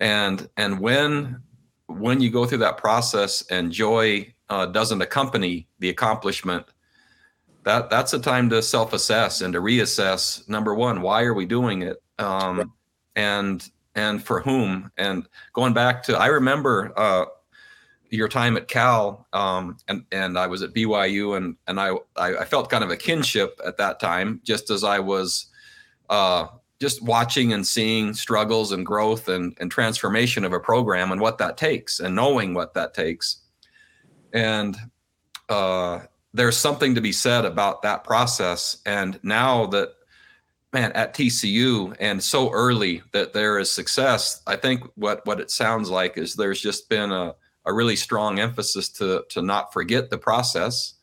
and and when when you go through that process and joy uh, doesn't accompany the accomplishment, that that's a time to self-assess and to reassess. Number one, why are we doing it, um, right. and and for whom? And going back to, I remember uh, your time at Cal, um, and and I was at BYU, and and I I felt kind of a kinship at that time, just as I was uh, just watching and seeing struggles and growth and, and transformation of a program and what that takes and knowing what that takes. And uh, there's something to be said about that process. And now that, man, at TCU and so early that there is success, I think what, what it sounds like is there's just been a, a really strong emphasis to, to not forget the process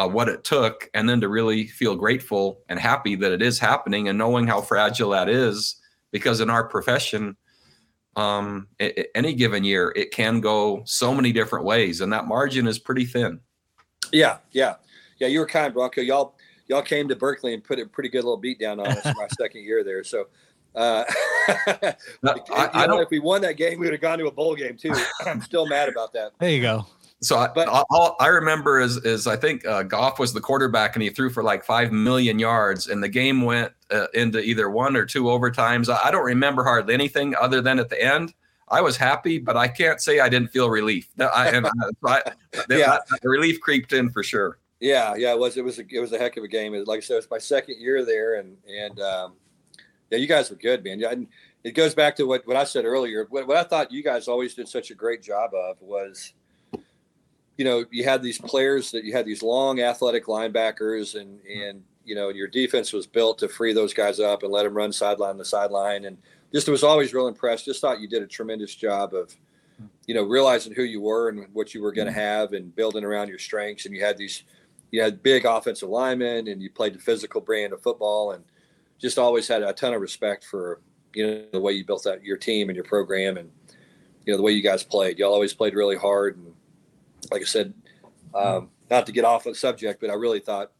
uh, what it took, and then to really feel grateful and happy that it is happening, and knowing how fragile that is, because in our profession, um, it, it, any given year it can go so many different ways, and that margin is pretty thin. Yeah, yeah, yeah. You were kind, Bronco. Y'all, y'all came to Berkeley and put a pretty good little beat down on us my second year there. So. Uh, no, I, I know, if we won that game, we would have gone to a bowl game too. I'm still mad about that. There you go. So I, but, all, I remember is is I think uh, Goff was the quarterback and he threw for like five million yards and the game went uh, into either one or two overtimes. I, I, don't remember hardly anything other than at the end. I was happy, but I can't say I didn't feel relief. I, and I, yeah. the relief creeped in for sure. Yeah, yeah, it was. It was. A, it was a heck of a game. Like I said, it's my second year there, and and um, yeah, you guys were good, man. Yeah, it goes back to what what I said earlier. What, what I thought you guys always did such a great job of was you know, you had these players that you had these long athletic linebackers and, mm-hmm. and, you know, your defense was built to free those guys up and let them run sideline to sideline. And just was always real impressed. Just thought you did a tremendous job of, you know, realizing who you were and what you were going to mm-hmm. have and building around your strengths. And you had these, you had big offensive linemen and you played the physical brand of football and just always had a ton of respect for, you know, the way you built that your team and your program and, you know, the way you guys played. Y'all always played really hard and, like I said, um, not to get off the subject, but I really thought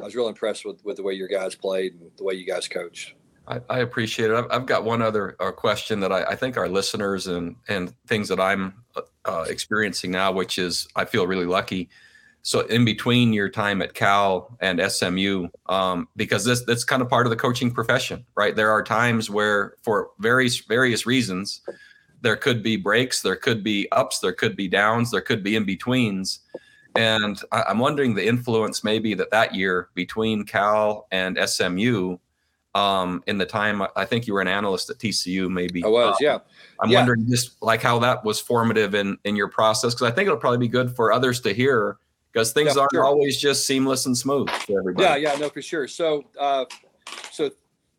I was real impressed with, with the way your guys played and the way you guys coached. I, I appreciate it. I've, I've, got one other uh, question that I, I, think our listeners and and things that I'm uh, experiencing now, which is I feel really lucky. so in between your time at Cal and SMU, um, because this that's kind of part of the coaching profession, right? There are times where, for various various reasons, there could be breaks, there could be ups, there could be downs, there could be in betweens, and I, am wondering the influence maybe that that year between Cal and SMU. Um, in the time, I think you were an analyst at TCU, maybe. I was, um, yeah. I'm yeah. wondering just like how that was formative in in your process because I think it'll probably be good for others to hear because things Yeah, aren't sure. always just seamless and smooth for everybody. Yeah, yeah, no, for sure. So, uh, so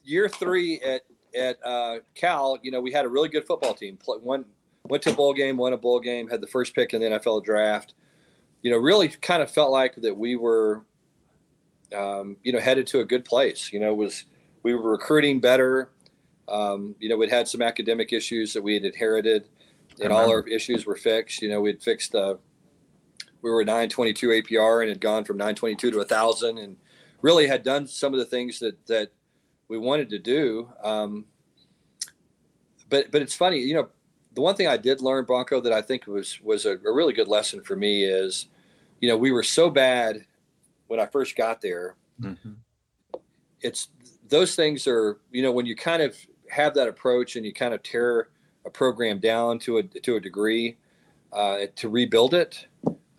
year three at at uh, Cal, you know, we had a really good football team. Pl- One went to a bowl game, won a bowl game, had the first pick in the NFL draft. You know, really kind of felt like that we were, um, you know, headed to a good place. You know, was we were recruiting better. Um, you know, we'd had some academic issues that we had inherited, and all our issues were fixed. You know, we'd fixed. Uh, we were 922 APR and had gone from 922 to 1,000, and really had done some of the things that that we wanted to do. Um, but but it's funny, you know, the one thing I did learn, Bronco, that I think was was a, a really good lesson for me is, you know, we were so bad when I first got there. Mhm. It's those things are, you know, when you kind of have that approach and you kind of tear a program down to a to a degree uh, to rebuild it.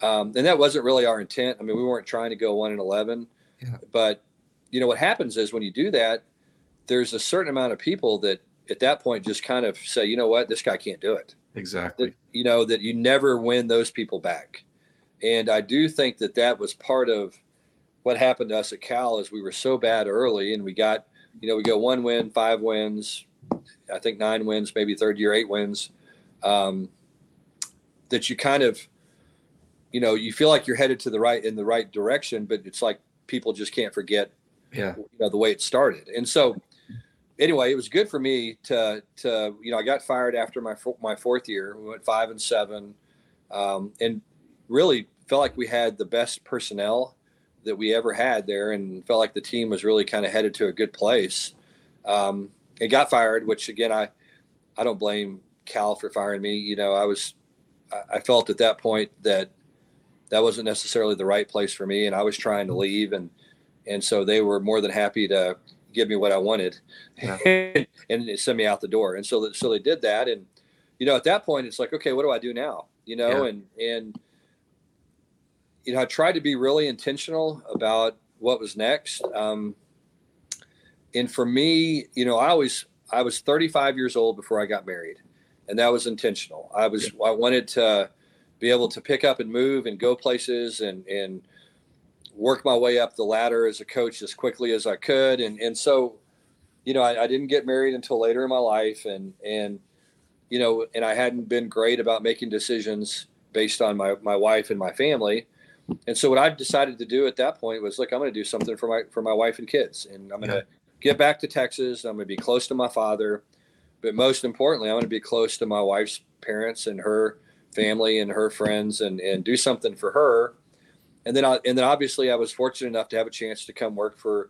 Um, and that wasn't really our intent. I mean, we weren't trying to go one and eleven, Yeah. but you know what happens is when you do that, there's a certain amount of people that at that point just kind of say, you know what, this guy can't do it. Exactly. That you know that you never win those people back, and I do think that that was part of what happened to us at Cal is we were so bad early, and we got you know we go one win, five wins, I think nine wins, maybe third year eight wins, um, that you kind of you know you feel like you're headed to the right in the right direction, but it's like people just can't forget Yeah. you know the way it started and so anyway it was good for me to to you know i got fired after my my fourth year. We went five and seven um, and really felt like we had the best personnel that we ever had there and felt like the team was really kind of headed to a good place. Um, it got fired which again i i don't blame cal for firing me. You know i was I- i felt at that point that that wasn't necessarily the right place for me and i was trying to leave and and so they were more than happy to give me what I wanted and send me out the door. And so, so they did that. And, you know, at that point, it's like, okay, what do I do now? You know, Yeah. and, and, you know, I tried to be really intentional about what was next. Um, and for me, you know, I always, I was 35 years old before I got married and that was intentional. I was, I wanted to be able to pick up and move and go places and, and, work my way up the ladder as a coach as quickly as I could. And, and so, you know, I, I didn't get married until later in my life and, and, you know, and I hadn't been great about making decisions based on my, my wife and my family. And so what I decided to do at that point was, look, I'm going to do something for my, for my wife and kids. And I'm going to get back to Texas. I'm going to be close to my father, but most importantly, I'm going to be close to my wife's parents and her family and her friends and, and do something for her and then I, and then obviously I was fortunate enough to have a chance to come work for,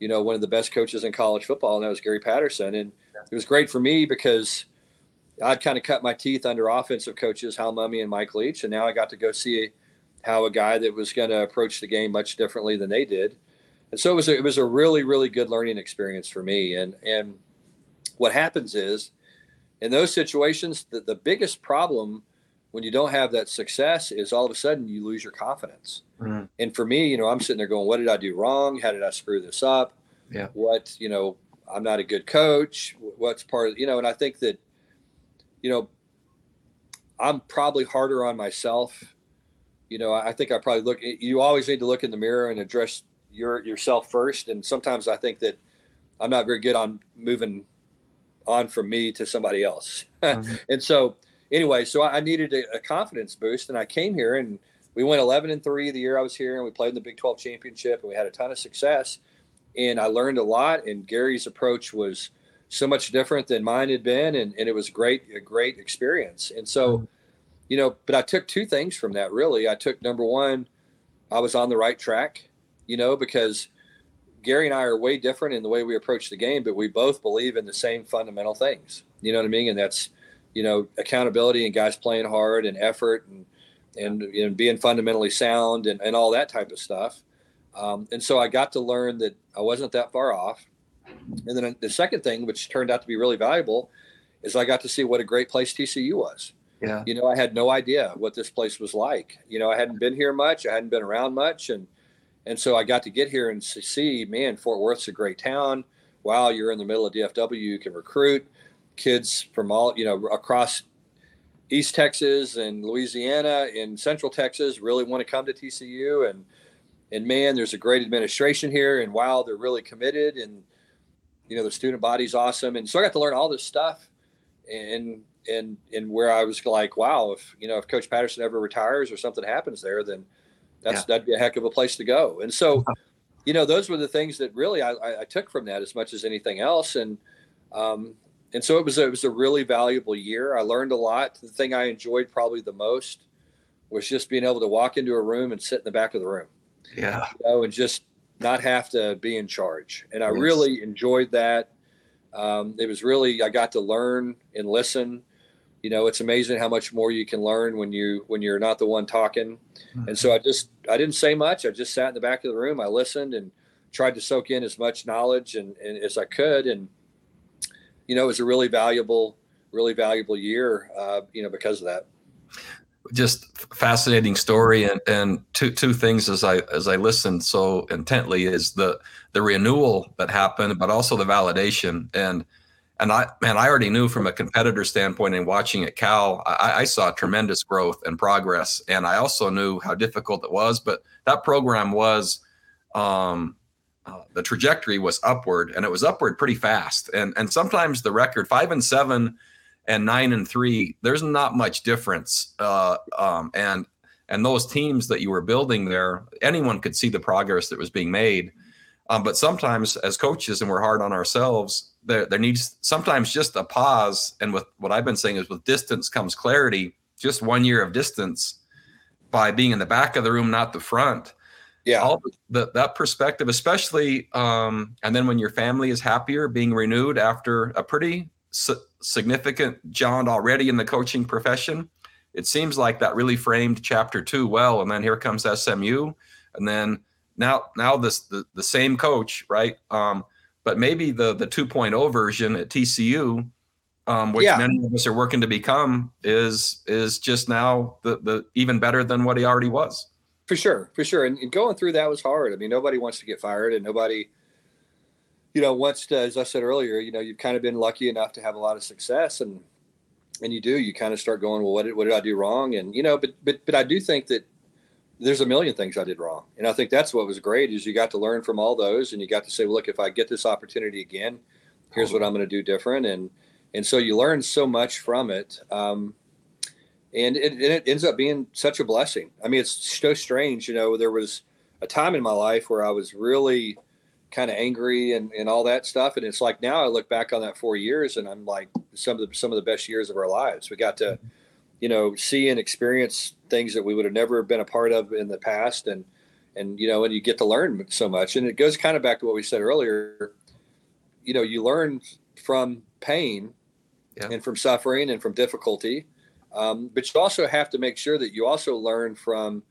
you know, one of the best coaches in college football, and that was Gary Patterson. And it was great for me because I'd kind of cut my teeth under offensive coaches, Hal Mumme and Mike Leach, and now I got to go see how a guy that was going to approach the game much differently than they did. And so it was a, it was a really really good learning experience for me. And and what happens is in those situations, the, the biggest problem when you don't have that success is all of a sudden you lose your confidence. Mhm. And for me, you know, I'm sitting there going, what did I do wrong? How did I screw this up? Yeah. What, you know, I'm not a good coach. What's part of, you know, and I think that, you know, I'm probably harder on myself. You know, I think I probably look, you always need to look in the mirror and address your, yourself first. And sometimes I think that I'm not very good on moving on from me to somebody else. Mhm. and so, anyway, so I needed a, a confidence boost, and I came here and we went 11 and three the year I was here, and we played in the Big 12 championship, and we had a ton of success. And I learned a lot. And Gary's approach was so much different than mine had been, and, and it was great, a great experience. And so, mm-hmm. you know, but I took two things from that really. I took number one, I was on the right track, you know, because Gary and I are way different in the way we approach the game, but we both believe in the same fundamental things. You know what I mean? And that's, you know, accountability and guys playing hard and effort and and, and being fundamentally sound and, and all that type of stuff. Um, and so I got to learn that I wasn't that far off. And then the second thing, which turned out to be really valuable, is I got to see what a great place TCU was. Yeah. You know, I had no idea what this place was like. You know, I hadn't been here much. I hadn't been around much, and and so I got to get here and see, man, Fort Worth's a great town. Wow, you're in the middle of DFW. You can recruit kids from all you know across East Texas and Louisiana and Central Texas. Really want to come to TCU, and and man, there's a great administration here, and wow, they're really committed, and you know the student body's awesome, and so I got to learn all this stuff, and and and where I was like, wow, if you know if Coach Patterson ever retires or something happens there, then that's yeah. that'd be a heck of a place to go. And so, you know, those were the things that really I, I took from that as much as anything else. And um, and so it was a, it was a really valuable year. I learned a lot. The thing I enjoyed probably the most was just being able to walk into a room and sit in the back of the room. Yeah. You know, and just not have to be in charge. And I yes. really enjoyed that. Um, it was really I got to learn and listen you know it's amazing how much more you can learn when you when you're not the one talking mm-hmm. and so i just i didn't say much i just sat in the back of the room i listened and tried to soak in as much knowledge and, and as i could and you know it was a really valuable really valuable year uh, you know because of that just fascinating story and, and two two things as I as I listened so intently is the the renewal that happened, but also the validation. And and I, man, I already knew from a competitor standpoint and watching at Cal, I, I, saw tremendous growth and progress. And I also knew how difficult it was, but that program was, um, uh, the trajectory was upward and it was upward pretty fast. And, and sometimes the record five and seven and nine and three, there's not much difference. Uh, um, and, and those teams that you were building there, anyone could see the progress that was being made. Um, but sometimes as coaches, and we're hard on ourselves, there, there needs sometimes just a pause. And with what I've been saying is with distance comes clarity, just one year of distance by being in the back of the room, not the front. Yeah. All the, that perspective, especially, um, and then when your family is happier, being renewed after a pretty su- significant John already in the coaching profession, it seems like that really framed chapter two well. And then here comes SMU. And then now now this the, the same coach, right? Um, but maybe the the 2.0 version at TCU, um, which yeah. many of us are working to become, is is just now the the even better than what he already was. For sure, for sure. And, and going through that was hard. I mean, nobody wants to get fired, and nobody, you know, wants to. As I said earlier, you know, you've kind of been lucky enough to have a lot of success, and and you do. You kind of start going, well, what did what did I do wrong? And you know, but but but I do think that there's a million things I did wrong. And I think that's what was great is you got to learn from all those and you got to say, well, look, if I get this opportunity again, here's what I'm going to do different. And, and so you learn so much from it. Um, and it, and it ends up being such a blessing. I mean, it's so strange. You know, there was a time in my life where I was really kind of angry and, and all that stuff. And it's like, now I look back on that four years and I'm like some of the, some of the best years of our lives. We got to, you know, see and experience things that we would have never been a part of in the past. And, and, you know, and you get to learn so much. And it goes kind of back to what we said earlier. You know, you learn from pain yeah. and from suffering and from difficulty. Um, but you also have to make sure that you also learn from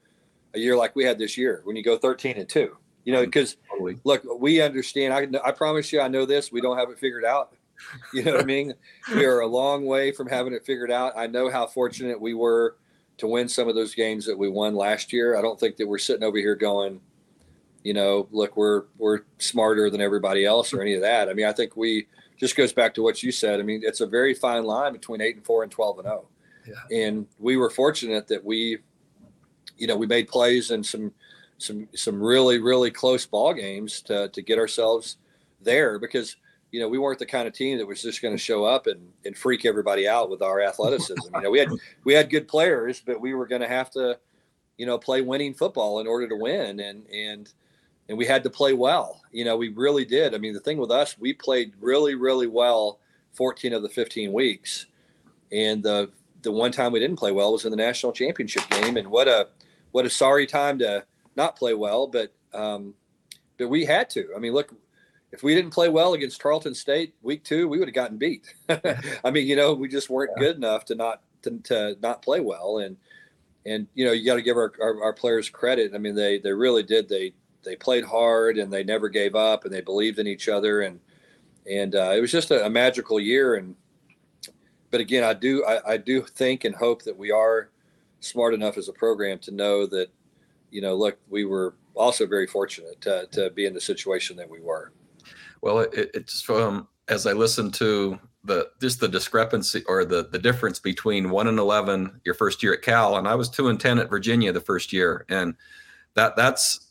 a year like we had this year when you go 13 and 2 you know mm-hmm. because totally. look we understand I, I promise you i know this we don't have it figured out. You know what i mean? We are a long way from having it figured out. I know how fortunate we were to win some of those games that we won last year. I don't think that we're sitting over here going you know look we're we're smarter than everybody else or any of that. I mean i think we just goes back to what you said. I mean it's a very fine line between 8 and 4 and 12 and 0 yeah. And we were fortunate that we, you know, we made plays in some some some really really close ball games to to get ourselves there because you know, we weren't the kind of team that was just going to show up and, and freak everybody out with our athleticism. You know, we had we had good players, but we were going to have to, you know, play winning football in order to win, and and and we had to play well. You know, we really did. I mean, the thing with us, we played really really well, 14 of the 15 weeks, and the the one time we didn't play well was in the national championship game, and what a what a sorry time to not play well, but um, but we had to. I mean, look, if we didn't play well against Tarleton State week two, we would have gotten beat. I mean, you know, we just weren't yeah. good enough to not to, to, not play well, and and you know you got to give our, our, our players credit. I mean, they they really did. They they played hard and they never gave up and they believed in each other and and uh, it was just a, a, magical year. And but again, I do I, I do think and hope that we are smart enough as a program to know that you know look we were also very fortunate to, to be in the situation that we were. Well, it, it's from as I listened to the just the discrepancy or the the difference between one and eleven your first year at Cal, and I was two and ten at Virginia the first year, and that that's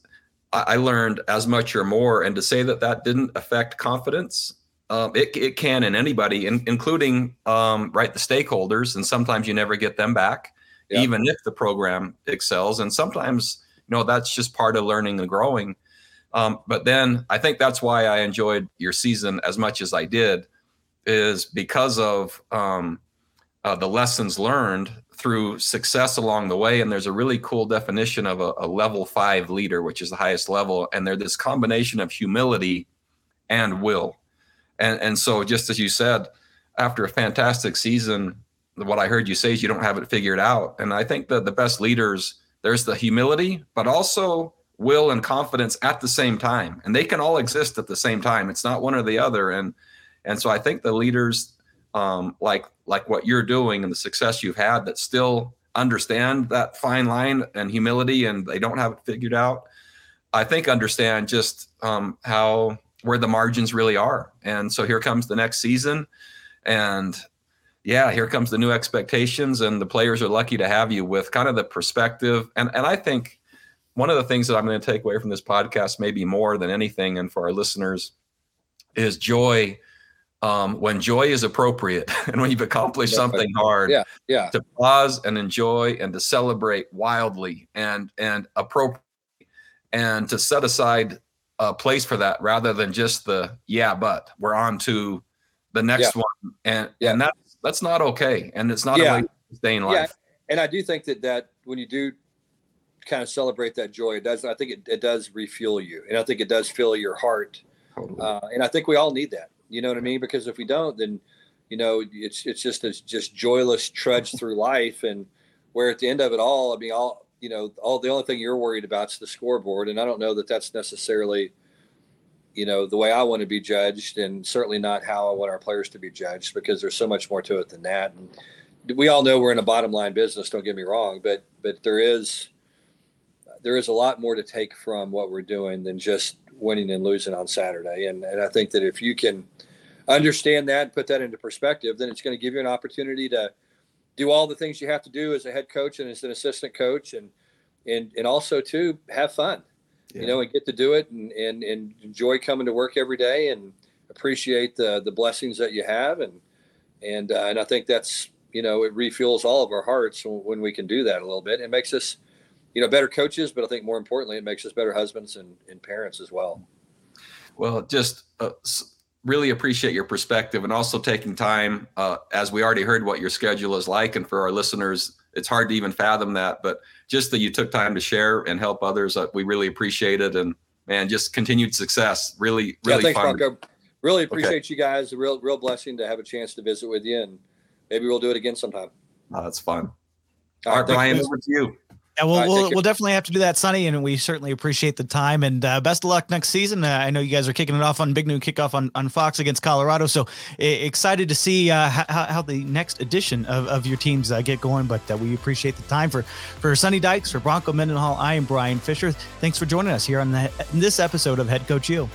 I learned as much or more. And to say that that didn't affect confidence, um, it it can in anybody, in, including um, right the stakeholders, and sometimes you never get them back, yeah. even if the program excels, and sometimes you know that's just part of learning and growing. Um, but then I think that's why I enjoyed your season as much as I did, is because of um, uh, the lessons learned through success along the way. And there's a really cool definition of a, a level five leader, which is the highest level. And they're this combination of humility and will. And, and so, just as you said, after a fantastic season, what I heard you say is you don't have it figured out. And I think that the best leaders, there's the humility, but also will and confidence at the same time. And they can all exist at the same time. It's not one or the other. And and so i think the leaders um, like like what you're doing and the success you've had that still understand that fine line and humility and they don't have it figured out i think understand just um, how where the margins really are. And so here comes the next season. And yeah here comes the new expectations and the players are lucky to have you with kind of the perspective. And and i think one of the things that I'm going to take away from this podcast, maybe more than anything, and for our listeners, is joy. Um, when joy is appropriate and when you've accomplished something hard, yeah, yeah, to pause and enjoy and to celebrate wildly and and appropriate and to set aside a place for that rather than just the yeah, but we're on to the next yeah. one, and yeah. and that's that's not okay, and it's not yeah. a way to stay in life. Yeah, and I do think that that when you do kind of celebrate that joy. It does. I think it, it does refuel you, and I think it does fill your heart. Totally. Uh, and I think we all need that. You know what I mean? Because if we don't, then you know it's it's just a just joyless trudge through life, and where at the end of it all, I mean, all you know, all the only thing you're worried about is the scoreboard, and I don't know that that's necessarily you know the way I want to be judged, and certainly not how I want our players to be judged, because there's so much more to it than that. And we all know we're in a bottom line business. Don't get me wrong, but but there is there is a lot more to take from what we're doing than just winning and losing on Saturday. And, and I think that if you can understand that and put that into perspective, then it's going to give you an opportunity to do all the things you have to do as a head coach and as an assistant coach and and and also to have fun. Yeah. You know, and get to do it and, and and enjoy coming to work every day and appreciate the the blessings that you have and and uh, and I think that's you know it refuels all of our hearts when we can do that a little bit. It makes us you know, better coaches, but I think more importantly, it makes us better husbands and, and parents as well. Well, just uh, really appreciate your perspective and also taking time, uh, as we already heard what your schedule is like. And for our listeners, it's hard to even fathom that, but just that you took time to share and help others, uh, we really appreciate it. And man, just continued success. Really, really yeah, thanks, fun. Really appreciate okay. you guys. A real, real blessing to have a chance to visit with you, and maybe we'll do it again sometime. Oh, that's fun. All, All right, Bryan, over to you. Yeah, we'll, right, we'll, we'll, definitely have to do that, Sonny, and we certainly appreciate the time. And uh, best of luck next season. Uh, I know you guys are kicking it off on Big Noon Kickoff on, on Fox against Colorado. So excited to see uh, how, how the next edition of, of your teams uh, get going. But uh, we appreciate the time for for Sonny Dykes, for Bronco Mendenhall. I am Bryan Fischer. Thanks for joining us here on the, this episode of Head Coach U.